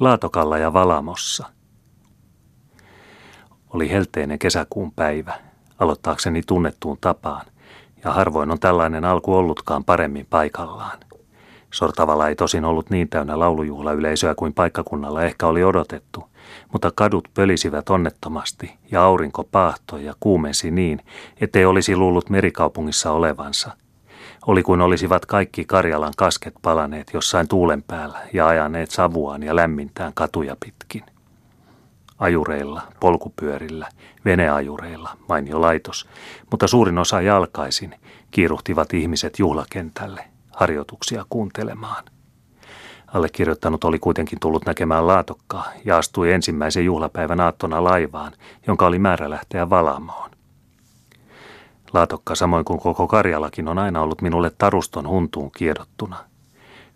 Laatokalla ja Valamossa. Oli helteinen kesäkuun päivä, aloittaakseni tunnettuun tapaan, ja harvoin on tällainen alku ollutkaan paremmin paikallaan. Sortavala ei tosin ollut niin täynnä laulujuhlayleisöä kuin paikkakunnalla ehkä oli odotettu, mutta kadut pölisivät onnettomasti ja aurinko paahtoi ja kuumensi niin, ettei olisi luullut merikaupungissa olevansa. Oli kuin olisivat kaikki Karjalan kasket palaneet jossain tuulen päällä ja ajaneet savuaan ja lämmintään katuja pitkin. Ajureilla, polkupyörillä, veneajureilla, mainio laitos, mutta suurin osa jalkaisin, kiiruhtivat ihmiset juhlakentälle, harjoituksia kuuntelemaan. Allekirjoittanut oli kuitenkin tullut näkemään laatokkaa ja astui ensimmäisen juhlapäivän aattona laivaan, jonka oli määrä lähteä valamoon. Laatokka samoin kuin koko Karjalakin on aina ollut minulle taruston huntuun kiedottuna.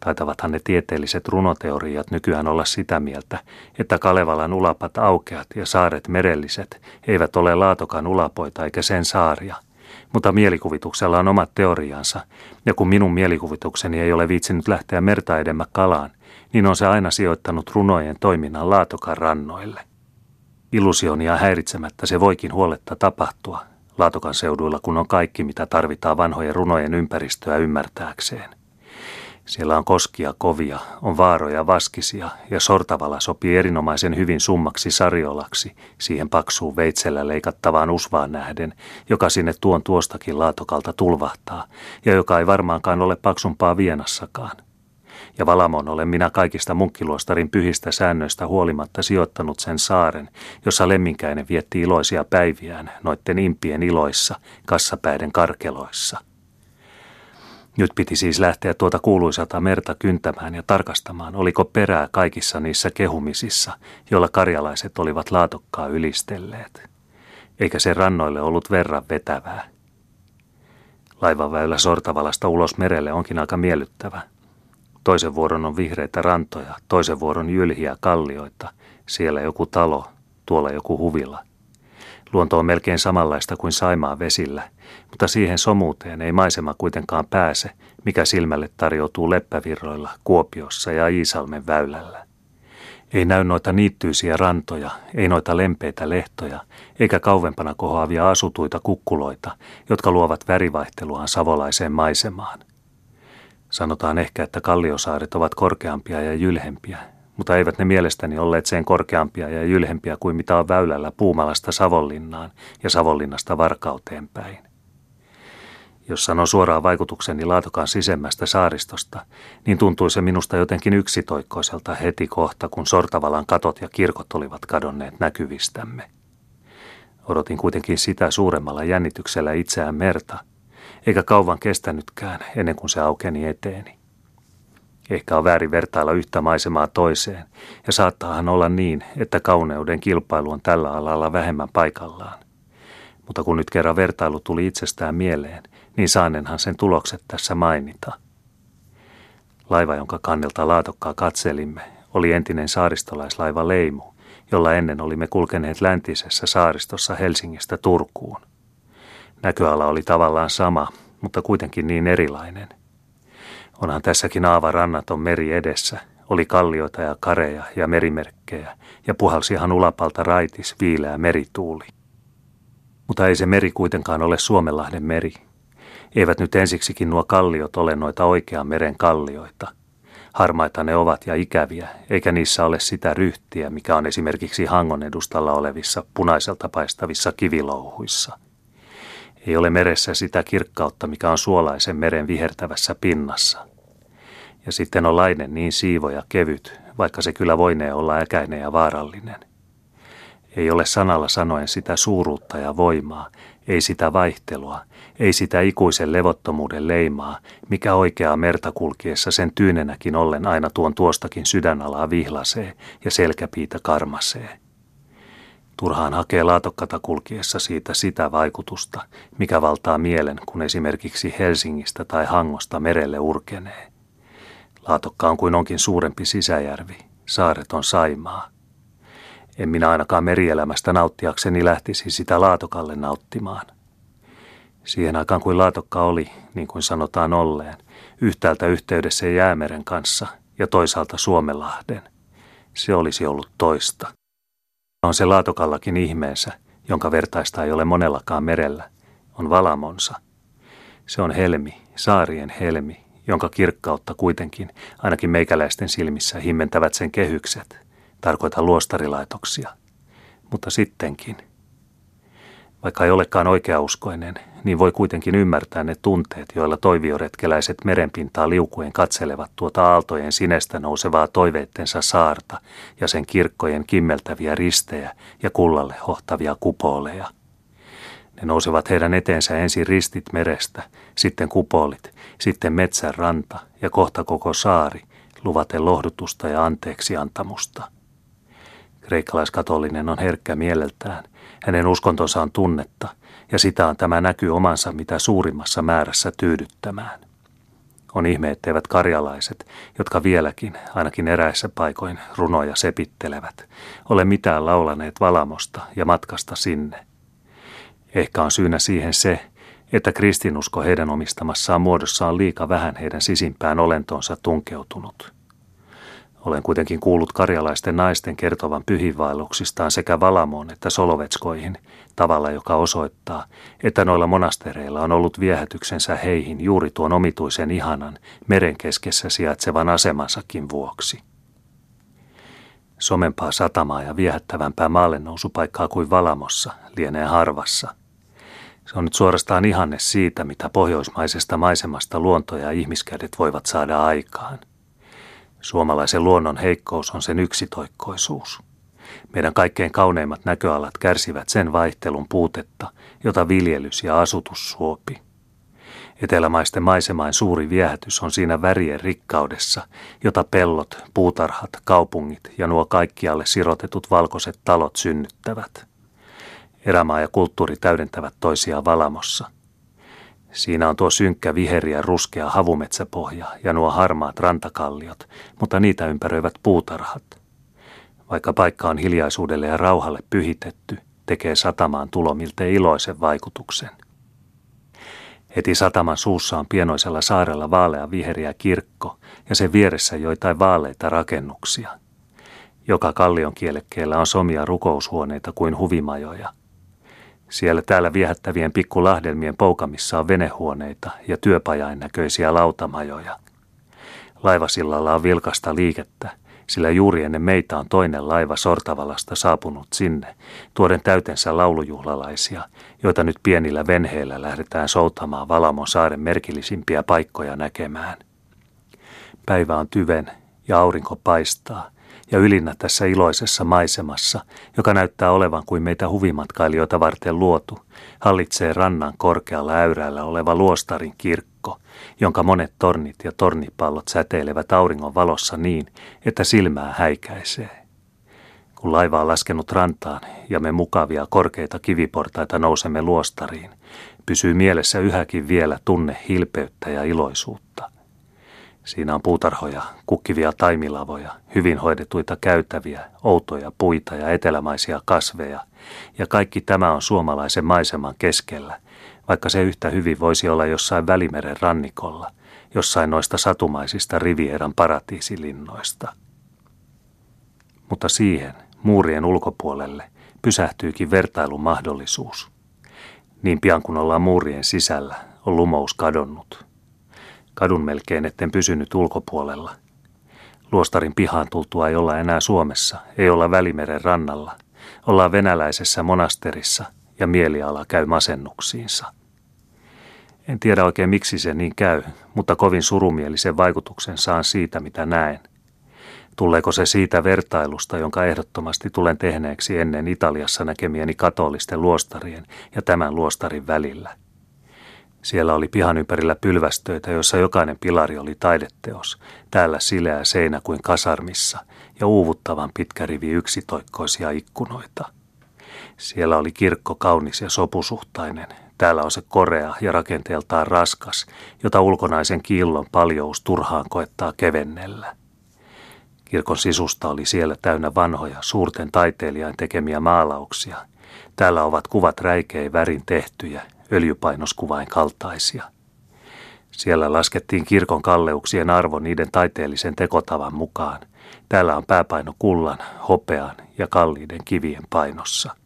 Taitavathan ne tieteelliset runoteoriat nykyään olla sitä mieltä, että Kalevalan ulapat aukeat ja saaret merelliset eivät ole Laatokan ulapoita eikä sen saaria – mutta mielikuvituksella on omat teoriansa, ja kun minun mielikuvitukseni ei ole viitsinyt lähteä merta edemmä kalaan, niin on se aina sijoittanut runojen toiminnan Laatokan rannoille. Illusionia häiritsemättä se voikin huoletta tapahtua, Laatokan seuduilla kun on kaikki, mitä tarvitaan vanhojen runojen ympäristöä ymmärtääkseen – siellä on koskia kovia, on vaaroja vaskisia ja sortavala sopii erinomaisen hyvin summaksi sarjolaksi siihen paksuun veitsellä leikattavaan usvaan nähden, joka sinne tuon tuostakin laatokalta tulvahtaa ja joka ei varmaankaan ole paksumpaa vienassakaan. Ja Valamon olen minä kaikista munkkiluostarin pyhistä säännöistä huolimatta sijoittanut sen saaren, jossa lemminkäinen vietti iloisia päiviään noitten impien iloissa, kassapäiden karkeloissa – nyt piti siis lähteä tuota kuuluisata merta kyntämään ja tarkastamaan, oliko perää kaikissa niissä kehumisissa, joilla karjalaiset olivat laatokkaa ylistelleet. Eikä se rannoille ollut verran vetävää. Laivaväylä Sortavalasta ulos merelle onkin aika miellyttävä. Toisen vuoron on vihreitä rantoja, toisen vuoron jylhiä kallioita, siellä joku talo, tuolla joku huvila – Luonto on melkein samanlaista kuin Saimaa vesillä, mutta siihen somuuteen ei maisema kuitenkaan pääse, mikä silmälle tarjoutuu leppävirroilla, Kuopiossa ja Iisalmen väylällä. Ei näy noita niittyisiä rantoja, ei noita lempeitä lehtoja, eikä kauempana kohoavia asutuita kukkuloita, jotka luovat värivaihteluaan savolaiseen maisemaan. Sanotaan ehkä, että kalliosaaret ovat korkeampia ja jylhempiä, mutta eivät ne mielestäni olleet sen korkeampia ja jylhempiä kuin mitä on väylällä Puumalasta Savonlinnaan ja Savonlinnasta Varkauteen päin. Jos sanon suoraan vaikutukseni Laatokan sisemmästä saaristosta, niin tuntui se minusta jotenkin yksitoikkoiselta heti kohta, kun Sortavalan katot ja kirkot olivat kadonneet näkyvistämme. Odotin kuitenkin sitä suuremmalla jännityksellä itseään merta, eikä kauan kestänytkään ennen kuin se aukeni eteeni. Ehkä on väärin vertailla yhtä maisemaa toiseen, ja saattaahan olla niin, että kauneuden kilpailu on tällä alalla vähemmän paikallaan. Mutta kun nyt kerran vertailu tuli itsestään mieleen, niin saanenhan sen tulokset tässä mainita. Laiva, jonka kannelta laatokkaa katselimme, oli entinen saaristolaislaiva Leimu, jolla ennen olimme kulkeneet läntisessä saaristossa Helsingistä Turkuun. Näköala oli tavallaan sama, mutta kuitenkin niin erilainen – Onhan tässäkin aavarannat meri edessä. Oli kallioita ja kareja ja merimerkkejä, ja puhalsihan ulapalta raitis viileä merituuli. Mutta ei se meri kuitenkaan ole Suomenlahden meri. Eivät nyt ensiksikin nuo kalliot ole noita oikean meren kallioita. Harmaita ne ovat ja ikäviä, eikä niissä ole sitä ryhtiä, mikä on esimerkiksi Hangon edustalla olevissa punaiselta paistavissa kivilouhuissa – ei ole meressä sitä kirkkautta, mikä on suolaisen meren vihertävässä pinnassa. Ja sitten on lainen niin siivo ja kevyt, vaikka se kyllä voinee olla äkäinen ja vaarallinen. Ei ole sanalla sanoen sitä suuruutta ja voimaa, ei sitä vaihtelua, ei sitä ikuisen levottomuuden leimaa, mikä oikeaa merta kulkiessa sen tyynenäkin ollen aina tuon tuostakin sydänalaa vihlasee ja selkäpiitä karmasee. Turhaan hakee laatokkata kulkiessa siitä sitä vaikutusta, mikä valtaa mielen, kun esimerkiksi Helsingistä tai Hangosta merelle urkenee. Laatokka on kuin onkin suurempi sisäjärvi, saaret on Saimaa. En minä ainakaan merielämästä nauttiakseni lähtisi sitä Laatokalle nauttimaan. Siihen aikaan kuin Laatokka oli, niin kuin sanotaan olleen, yhtäältä yhteydessä Jäämeren kanssa ja toisaalta Suomenlahden, se olisi ollut toista. On se laatokallakin ihmeensä, jonka vertaista ei ole monellakaan merellä, on valamonsa. Se on helmi, saarien helmi, jonka kirkkautta kuitenkin, ainakin meikäläisten silmissä, himmentävät sen kehykset. Tarkoita luostarilaitoksia. Mutta sittenkin – vaikka ei olekaan oikeauskoinen, niin voi kuitenkin ymmärtää ne tunteet, joilla toivioretkeläiset merenpintaa liukuen katselevat tuota aaltojen sinestä nousevaa toiveittensa saarta ja sen kirkkojen kimmeltäviä ristejä ja kullalle hohtavia kupoleja. Ne nousevat heidän eteensä ensin ristit merestä, sitten kupolit, sitten metsän ranta ja kohta koko saari, luvaten lohdutusta ja anteeksi antamusta. Kreikkalaiskatolinen on herkkä mieleltään, hänen uskontonsa on tunnetta, ja sitä on tämä näky omansa mitä suurimmassa määrässä tyydyttämään. On ihme, etteivät karjalaiset, jotka vieläkin, ainakin eräissä paikoin, runoja sepittelevät, ole mitään laulaneet valamosta ja matkasta sinne. Ehkä on syynä siihen se, että kristinusko heidän omistamassaan muodossa on liika vähän heidän sisimpään olentonsa tunkeutunut. Olen kuitenkin kuullut karjalaisten naisten kertovan pyhiinvaelluksistaan sekä Valamoon että Solovetskoihin tavalla, joka osoittaa, että noilla monastereilla on ollut viehätyksensä heihin juuri tuon omituisen ihanan meren keskessä sijaitsevan asemansakin vuoksi. Somempaa satamaa ja viehättävämpää maalle nousupaikkaa kuin Valamossa lienee harvassa. Se on nyt suorastaan ihanne siitä, mitä pohjoismaisesta maisemasta luonto ja ihmiskädet voivat saada aikaan – Suomalaisen luonnon heikkous on sen yksitoikkoisuus. Meidän kaikkein kauneimmat näköalat kärsivät sen vaihtelun puutetta, jota viljelys ja asutus suopi. Etelämaisten maisemain suuri viehätys on siinä värien rikkaudessa, jota pellot, puutarhat, kaupungit ja nuo kaikkialle sirotetut valkoiset talot synnyttävät. Erämaa ja kulttuuri täydentävät toisiaan valamossa – Siinä on tuo synkkä viheriä ruskea havumetsäpohja ja nuo harmaat rantakalliot, mutta niitä ympäröivät puutarhat. Vaikka paikka on hiljaisuudelle ja rauhalle pyhitetty, tekee satamaan tulo miltei iloisen vaikutuksen. Heti sataman suussa on pienoisella saarella vaalea viheriä kirkko ja sen vieressä joitain vaaleita rakennuksia. Joka kallion kielekkeellä on somia rukoushuoneita kuin huvimajoja – siellä täällä viehättävien pikkulahdelmien poukamissa on venehuoneita ja työpajain näköisiä lautamajoja. Laivasillalla on vilkasta liikettä, sillä juuri ennen meitä on toinen laiva Sortavalasta saapunut sinne, tuoden täytensä laulujuhlalaisia, joita nyt pienillä venheillä lähdetään soutamaan Valamon saaren merkillisimpiä paikkoja näkemään. Päivä on tyven ja aurinko paistaa, ja ylinnä tässä iloisessa maisemassa, joka näyttää olevan kuin meitä huvimatkailijoita varten luotu, hallitsee rannan korkealla äyrällä oleva luostarin kirkko, jonka monet tornit ja tornipallot säteilevät auringon valossa niin, että silmää häikäisee. Kun laiva on laskenut rantaan ja me mukavia korkeita kiviportaita nousemme luostariin, pysyy mielessä yhäkin vielä tunne hilpeyttä ja iloisuutta. Siinä on puutarhoja, kukkivia taimilavoja, hyvin hoidetuita käytäviä, outoja puita ja etelämaisia kasveja, ja kaikki tämä on suomalaisen maiseman keskellä, vaikka se yhtä hyvin voisi olla jossain Välimeren rannikolla, jossain noista satumaisista Rivieran paratiisilinnoista. Mutta siihen, muurien ulkopuolelle, pysähtyykin vertailun mahdollisuus. Niin pian kun ollaan muurien sisällä, on lumous kadonnut – Kadun melkein etten pysynyt ulkopuolella. Luostarin pihaan tultua ei olla enää Suomessa, ei olla Välimeren rannalla. Ollaan venäläisessä monasterissa ja mieliala käy masennuksiinsa. En tiedä oikein miksi se niin käy, mutta kovin surumielisen vaikutuksen saan siitä, mitä näen. Tuleeko se siitä vertailusta, jonka ehdottomasti tulen tehneeksi ennen Italiassa näkemieni katolisten luostarien ja tämän luostarin välillä – siellä oli pihan ympärillä pylvästöitä, joissa jokainen pilari oli taideteos, täällä sileä seinä kuin kasarmissa ja uuvuttavan pitkä rivi yksitoikkoisia ikkunoita. Siellä oli kirkko kaunis ja sopusuhtainen. Täällä on se korea ja rakenteeltaan raskas, jota ulkonaisen kiillon paljous turhaan koettaa kevennellä. Kirkon sisusta oli siellä täynnä vanhoja, suurten taiteilijan tekemiä maalauksia. Täällä ovat kuvat räikein värin tehtyjä öljypainoskuvain kaltaisia. Siellä laskettiin kirkon kalleuksien arvo niiden taiteellisen tekotavan mukaan, Täällä on pääpaino kullan, hopean ja kalliiden kivien painossa.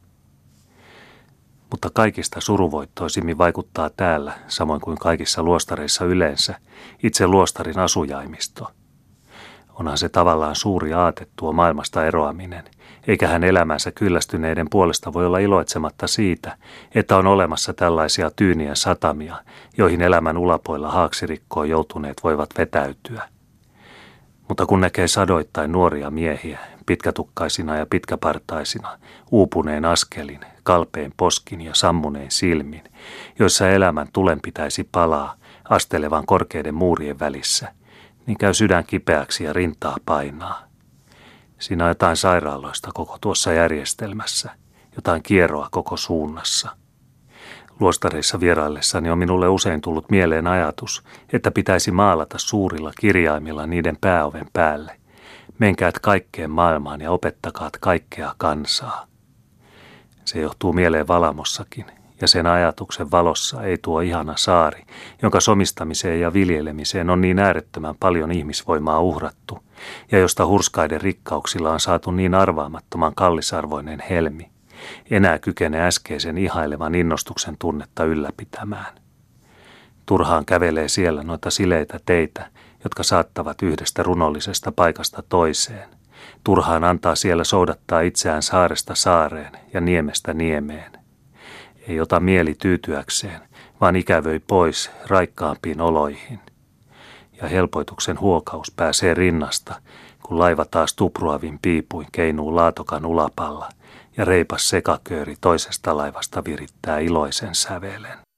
Mutta kaikista suruvoittoisimmin vaikuttaa täällä, samoin kuin kaikissa luostareissa yleensä, itse luostarin asujaimisto – Onhan se tavallaan suuri aate tuo maailmasta eroaminen, eikä hän elämänsä kyllästyneiden puolesta voi olla iloitsematta siitä, että on olemassa tällaisia tyyniä satamia, joihin elämän ulapoilla haaksirikkoon joutuneet voivat vetäytyä. Mutta kun näkee sadoittain nuoria miehiä, pitkätukkaisina ja pitkäpartaisina, uupuneen askelin, kalpeen poskin ja sammuneen silmin, joissa elämän tulen pitäisi palaa astelevan korkeiden muurien välissä – niin käy sydän kipeäksi ja rintaa painaa. Siinä on jotain sairaaloista koko tuossa järjestelmässä, jotain kierroa koko suunnassa. Luostareissa vieraillessani on minulle usein tullut mieleen ajatus, että pitäisi maalata suurilla kirjaimilla niiden pääoven päälle. Menkäät kaikkeen maailmaan ja opettakaat kaikkea kansaa. Se johtuu mieleen Valamossakin, ja sen ajatuksen valossa ei tuo ihana saari, jonka somistamiseen ja viljelemiseen on niin äärettömän paljon ihmisvoimaa uhrattu, ja josta hurskaiden rikkauksilla on saatu niin arvaamattoman kallisarvoinen helmi, enää kykene äskeisen ihailevan innostuksen tunnetta ylläpitämään. Turhaan kävelee siellä noita sileitä teitä, jotka saattavat yhdestä runollisesta paikasta toiseen. Turhaan antaa siellä soudattaa itseään saaresta saareen ja niemestä niemeen ei ota mieli tyytyäkseen, vaan ikävöi pois raikkaampiin oloihin. Ja helpoituksen huokaus pääsee rinnasta, kun laiva taas tupruavin piipuin keinuu laatokan ulapalla ja reipas sekakööri toisesta laivasta virittää iloisen sävelen.